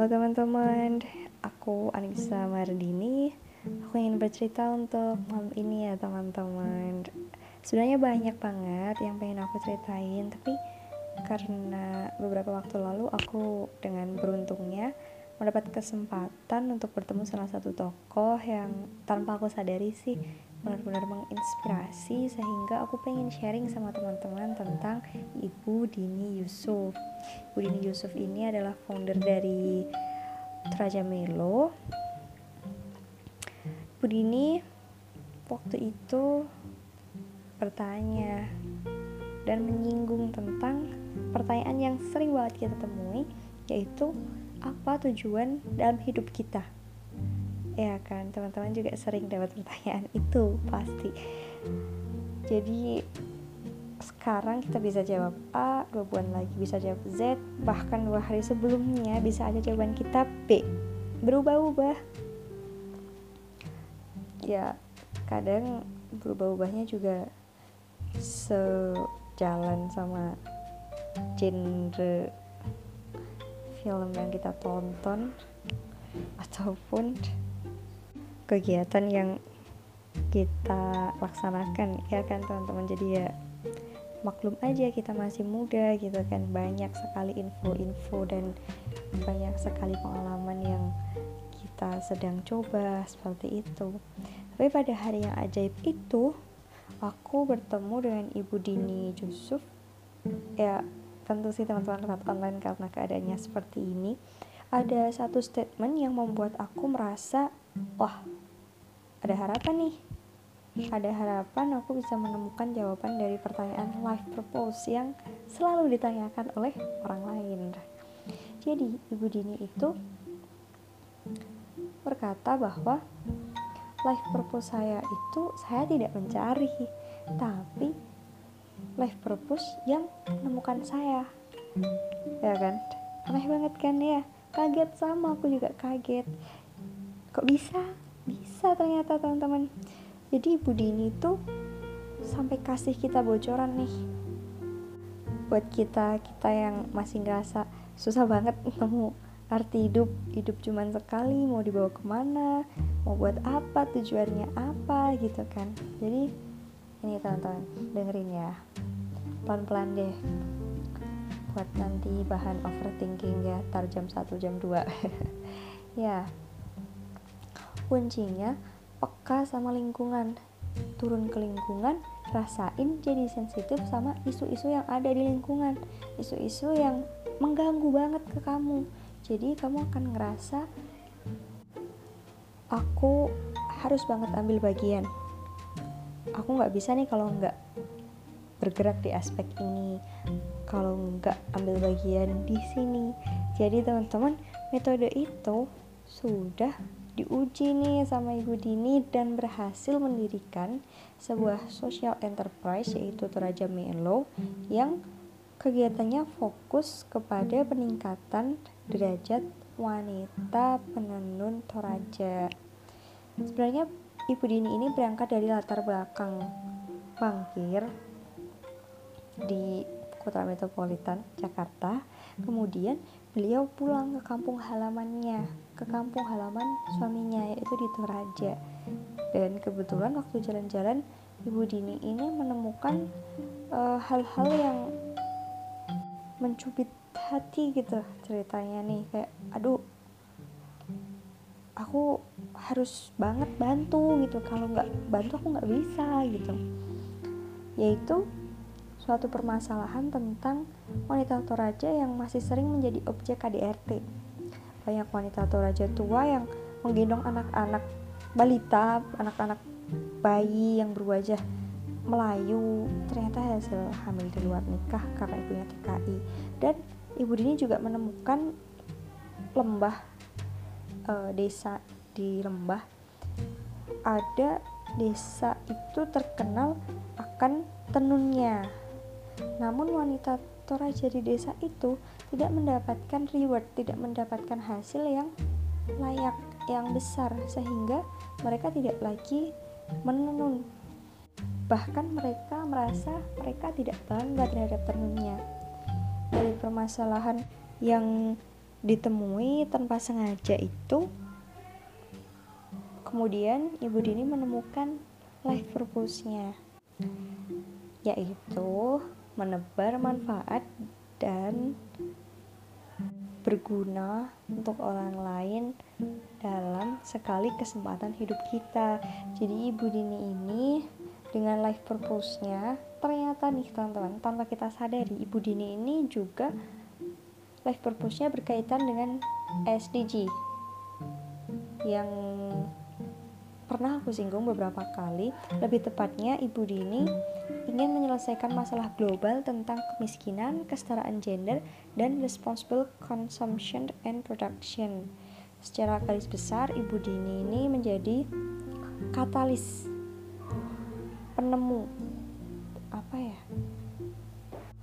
Halo teman-teman, aku Anissa Mardini. Aku ingin bercerita untuk malam ini ya teman-teman. Sebenarnya banyak banget yang pengen aku ceritain, tapi karena beberapa waktu lalu aku dengan beruntungnya mendapat kesempatan untuk bertemu salah satu tokoh yang tanpa aku sadari sih benar-benar menginspirasi sehingga aku pengen sharing sama teman-teman tentang Ibu Dini Yusuf. Ibu Dini Yusuf ini adalah founder dari Traja Melo. Ibu Dini waktu itu bertanya dan menyinggung tentang pertanyaan yang sering banget kita temui yaitu apa tujuan dalam hidup kita ya kan teman-teman juga sering dapat pertanyaan itu pasti. Jadi sekarang kita bisa jawab A dua bulan lagi bisa jawab Z bahkan dua hari sebelumnya bisa aja jawaban kita B. Berubah-ubah. Ya kadang berubah-ubahnya juga sejalan sama genre film yang kita tonton ataupun kegiatan yang kita laksanakan ya kan teman-teman? Jadi ya maklum aja kita masih muda gitu kan? Banyak sekali info-info dan banyak sekali pengalaman yang kita sedang coba seperti itu. Tapi pada hari yang ajaib itu aku bertemu dengan Ibu Dini Yusuf. Ya tentu sih teman-teman lewat online karena keadaannya seperti ini. Ada satu statement yang membuat aku merasa wah ada harapan nih? Ada harapan aku bisa menemukan jawaban dari pertanyaan life purpose yang selalu ditanyakan oleh orang lain. Jadi ibu Dini itu berkata bahwa life purpose saya itu saya tidak mencari tapi life purpose yang menemukan saya. Ya kan? Aneh banget kan ya? Kaget sama aku juga kaget. Kok bisa bisa ternyata teman-teman. Jadi Ibu Dini itu sampai kasih kita bocoran nih. Buat kita kita yang masih ngerasa susah banget nemu arti hidup. Hidup cuman sekali mau dibawa ke mana mau buat apa tujuannya apa gitu kan. Jadi ini teman-teman dengerin ya. Pelan-pelan deh. Buat nanti bahan overthinking ya tar jam 1 jam 2 ya kuncinya peka sama lingkungan. Turun ke lingkungan rasain jadi sensitif sama isu-isu yang ada di lingkungan. Isu-isu yang mengganggu banget ke kamu. Jadi kamu akan ngerasa aku harus banget ambil bagian. Aku nggak bisa nih kalau nggak bergerak di aspek ini. Kalau nggak ambil bagian di sini. Jadi teman-teman metode itu sudah diuji nih sama Ibu Dini dan berhasil mendirikan sebuah social enterprise yaitu Toraja Melo yang kegiatannya fokus kepada peningkatan derajat wanita penenun Toraja. Sebenarnya Ibu Dini ini berangkat dari latar belakang bangkir di kota metropolitan Jakarta. Kemudian beliau pulang ke kampung halamannya ke kampung halaman suaminya yaitu di Toraja. Dan kebetulan waktu jalan-jalan Ibu Dini ini menemukan eh, hal-hal uh, yang mencubit hati gitu ceritanya nih. Kayak aduh aku harus banget bantu gitu. Kalau nggak bantu aku nggak bisa gitu. Yaitu suatu permasalahan tentang wanita Toraja yang masih sering menjadi objek KDRT banyak wanita toraja tua yang menggendong anak-anak balita, anak-anak bayi yang berwajah Melayu. Ternyata hasil hamil di luar nikah karena ibunya TKI dan ibu Dini juga menemukan lembah e, desa di lembah. Ada desa itu terkenal akan tenunnya. Namun wanita Toraja di desa itu tidak mendapatkan reward, tidak mendapatkan hasil yang layak, yang besar, sehingga mereka tidak lagi menenun. Bahkan mereka merasa mereka tidak bangga terhadap tenunnya. Dari permasalahan yang ditemui tanpa sengaja itu kemudian Ibu Dini menemukan life purpose-nya yaitu menebar manfaat dan berguna untuk orang lain dalam sekali kesempatan hidup kita. Jadi Ibu Dini ini dengan life purpose-nya ternyata nih teman-teman tanpa kita sadari Ibu Dini ini juga life purpose-nya berkaitan dengan SDG yang pernah aku singgung beberapa kali lebih tepatnya Ibu Dini ingin menyelesaikan masalah global tentang kemiskinan, kesetaraan gender, dan responsible consumption and production. Secara garis besar, Ibu Dini ini menjadi katalis, penemu, apa ya,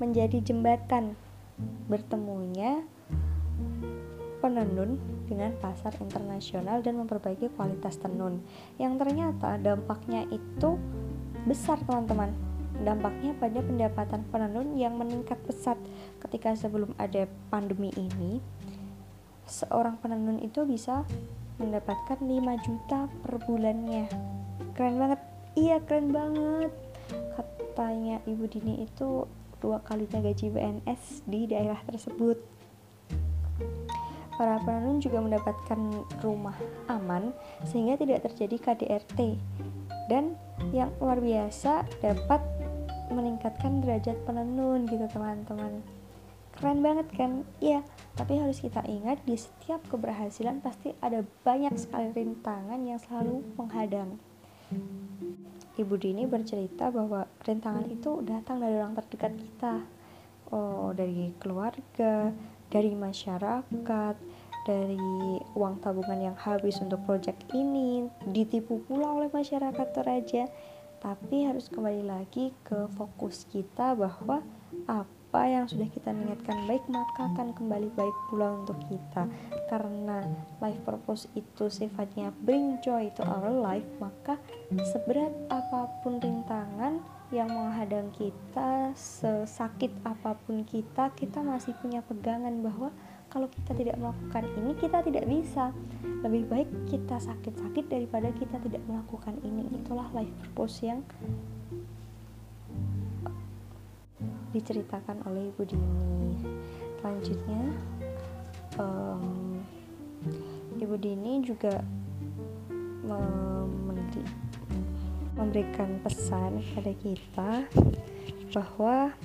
menjadi jembatan bertemunya penenun dengan pasar internasional dan memperbaiki kualitas tenun. Yang ternyata dampaknya itu besar teman-teman. Dampaknya pada pendapatan penenun yang meningkat pesat ketika sebelum ada pandemi ini. Seorang penenun itu bisa mendapatkan 5 juta per bulannya. Keren banget. Iya keren banget. Katanya ibu Dini itu dua kalinya gaji PNS di daerah tersebut para penenun juga mendapatkan rumah aman sehingga tidak terjadi KDRT dan yang luar biasa dapat meningkatkan derajat penenun gitu teman-teman. Keren banget kan? Iya tapi harus kita ingat di setiap keberhasilan pasti ada banyak sekali rintangan yang selalu menghadang. Ibu Dini bercerita bahwa rintangan itu datang dari orang terdekat kita. Oh dari keluarga dari masyarakat dari uang tabungan yang habis untuk proyek ini ditipu pula oleh masyarakat Toraja. Tapi harus kembali lagi ke fokus kita bahwa apa yang sudah kita niatkan baik maka akan kembali baik pula untuk kita. Karena life purpose itu sifatnya bring joy to our life maka seberat apa pun rintangan yang menghadang kita, sesakit apa pun kita, kita masih punya pegangan bahwa kalau kita tidak melakukan ini, kita tidak bisa. Lebih baik kita sakit-sakit daripada kita tidak melakukan ini. Itulah life purpose yang diceritakan oleh Ibu Dini. Selanjutnya, um, Ibu Dini juga memberikan pesan kepada kita bahwa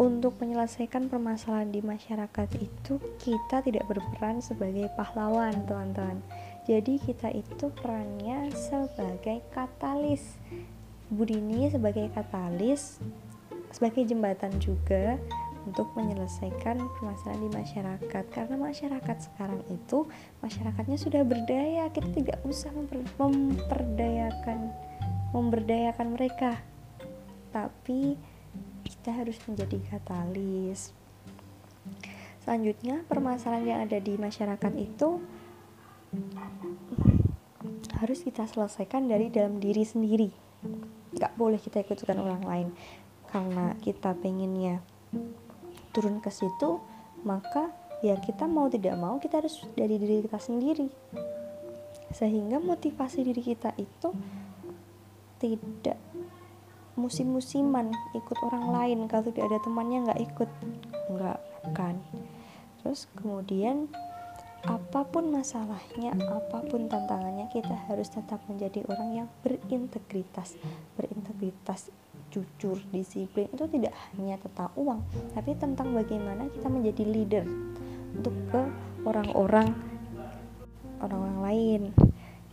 untuk menyelesaikan permasalahan di masyarakat itu kita tidak berperan sebagai pahlawan teman-teman. Jadi kita itu perannya sebagai katalis. Budini sebagai katalis sebagai jembatan juga untuk menyelesaikan permasalahan di masyarakat. Karena masyarakat sekarang itu masyarakatnya sudah berdaya. Kita tidak usah memper, memperdayakan memberdayakan mereka. Tapi kita harus menjadi katalis. Selanjutnya permasalahan yang ada di masyarakat itu harus kita selesaikan dari dalam diri sendiri. Gak boleh kita ikutkan orang lain karena kita pengennya turun ke situ maka ya kita mau tidak mau kita harus dari diri kita sendiri. Sehingga motivasi diri kita itu tidak musim-musiman ikut orang lain. Kalau tidak ada temannya nggak ikut nggak bukan terus kemudian apa pun masalahnya apa pun tantangannya kita harus tetap menjadi orang yang berintegritas. Berintegritas jujur, disiplin itu tidak hanya tentang uang, tapi tentang bagaimana kita menjadi leader untuk ke orang-orang orang-orang lain.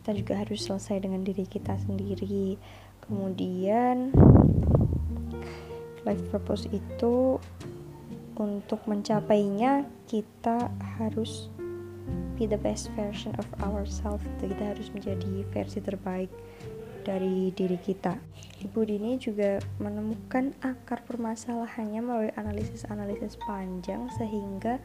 Kita juga harus selesai dengan diri kita sendiri. Kemudian life purpose itu untuk mencapainya kita harus be the best version of ourselves. Kita harus menjadi versi terbaik dari diri kita. Ibu Dini juga menemukan akar permasalahannya melalui analisis-analisis panjang sehingga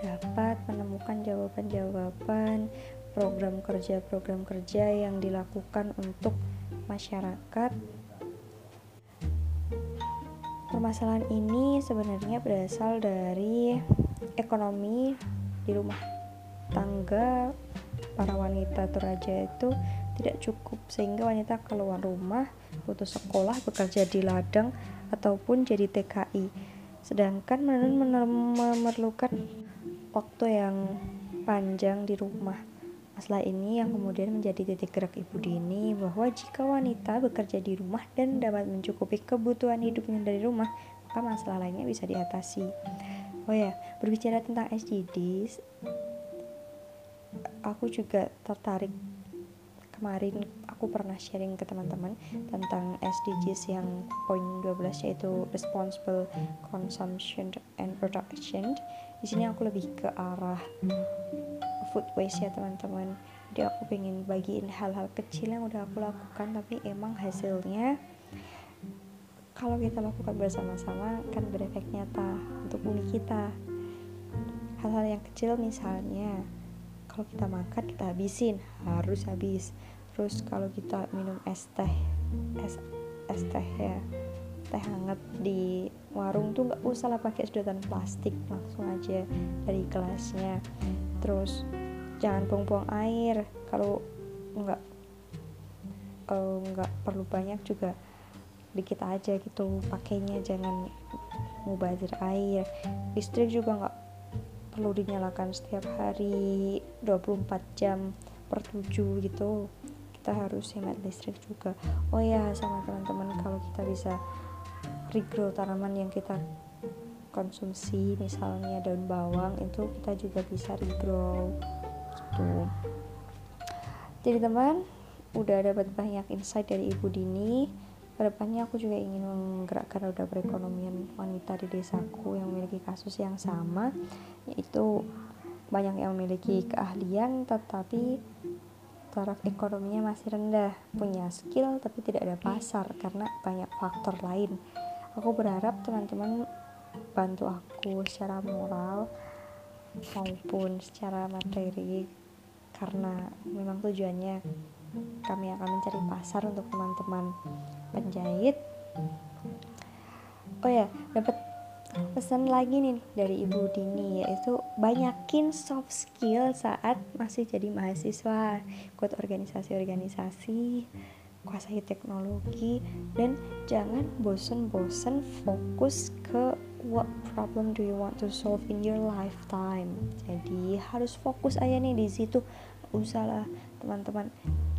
dapat menemukan jawaban-jawaban program kerja-program kerja yang dilakukan untuk masyarakat permasalahan ini sebenarnya berasal dari ekonomi di rumah tangga para wanita toraja itu tidak cukup. Sehingga wanita keluar rumah putus sekolah bekerja di ladang ataupun jadi TKI sedangkan memerlukan waktu yang panjang di rumah. Masalah ini yang kemudian menjadi titik gerak Ibu Dini bahwa jika wanita bekerja di rumah dan dapat mencukupi kebutuhan hidupnya dari rumah, maka masalah lainnya bisa diatasi. Oh ya, berbicara tentang SDGs, aku juga tertarik kemarin aku pernah sharing ke teman-teman tentang SDGs yang poin 12 yaitu responsible consumption and production. Di sini aku lebih ke arah food waste ya teman-teman jadi aku pengen bagiin hal-hal kecil yang udah aku lakukan tapi emang hasilnya kalau kita lakukan bersama-sama kan berefek nyata untuk bumi kita hal-hal yang kecil misalnya kalau kita makan kita habisin. Harus habis. Terus kalau kita minum es teh es es teh ya teh hangat di warung tuh nggak usah lah pakai sedotan plastik langsung aja dari gelasnya. Terus jangan buang-buang air. Kalau nggak nggak perlu banyak juga dikit aja gitu pakainya. Jangan mubazir air. Listrik juga nggak perlu dinyalakan setiap hari 24 jam per 7 gitu. Kita harus hemat listrik juga. Oh ya sama teman-teman kalau kita bisa regrow tanaman yang kita konsumsi misalnya daun bawang itu kita juga bisa regrow. Gitu jadi teman udah dapat banyak insight dari ibu Dini ke depannya aku juga ingin menggerakkan roda perekonomian wanita di desaku yang memiliki kasus yang sama yaitu banyak yang memiliki keahlian tetapi taraf ekonominya masih rendah. Punya skill tapi tidak ada pasar karena banyak faktor lain. Aku berharap teman-teman bantu aku secara moral maupun secara materi karena memang tujuannya kami akan mencari pasar untuk teman-teman penjahit. Oh ya dapat pesan lagi nih dari Ibu Dini yaitu banyakin soft skill saat masih jadi mahasiswa. Ikut organisasi-organisasi kuasai teknologi dan jangan bosen-bosen fokus ke what problem do you want to solve in your lifetime. Jadi harus fokus aja nih di situ. Usahlah teman-teman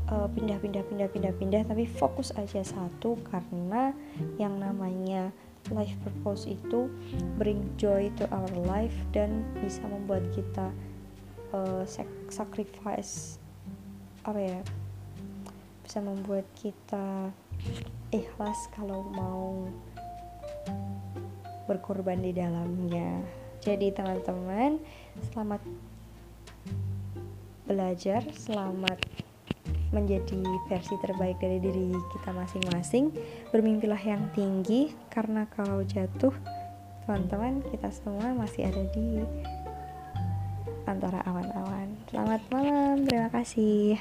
pindah-pindah pindah-pindah pindah tapi fokus aja satu karena yang namanya life purpose itu bring joy to our life dan bisa membuat kita uh, sacrifice apa ya bisa membuat kita ikhlas kalau mau berkorban di dalamnya. Jadi teman-teman, selamat belajar, selamat menjadi versi terbaik dari diri kita masing-masing. Bermimpilah yang tinggi karena kalau jatuh, teman-teman, kita semua masih ada di antara awan-awan. Selamat malam, terima kasih.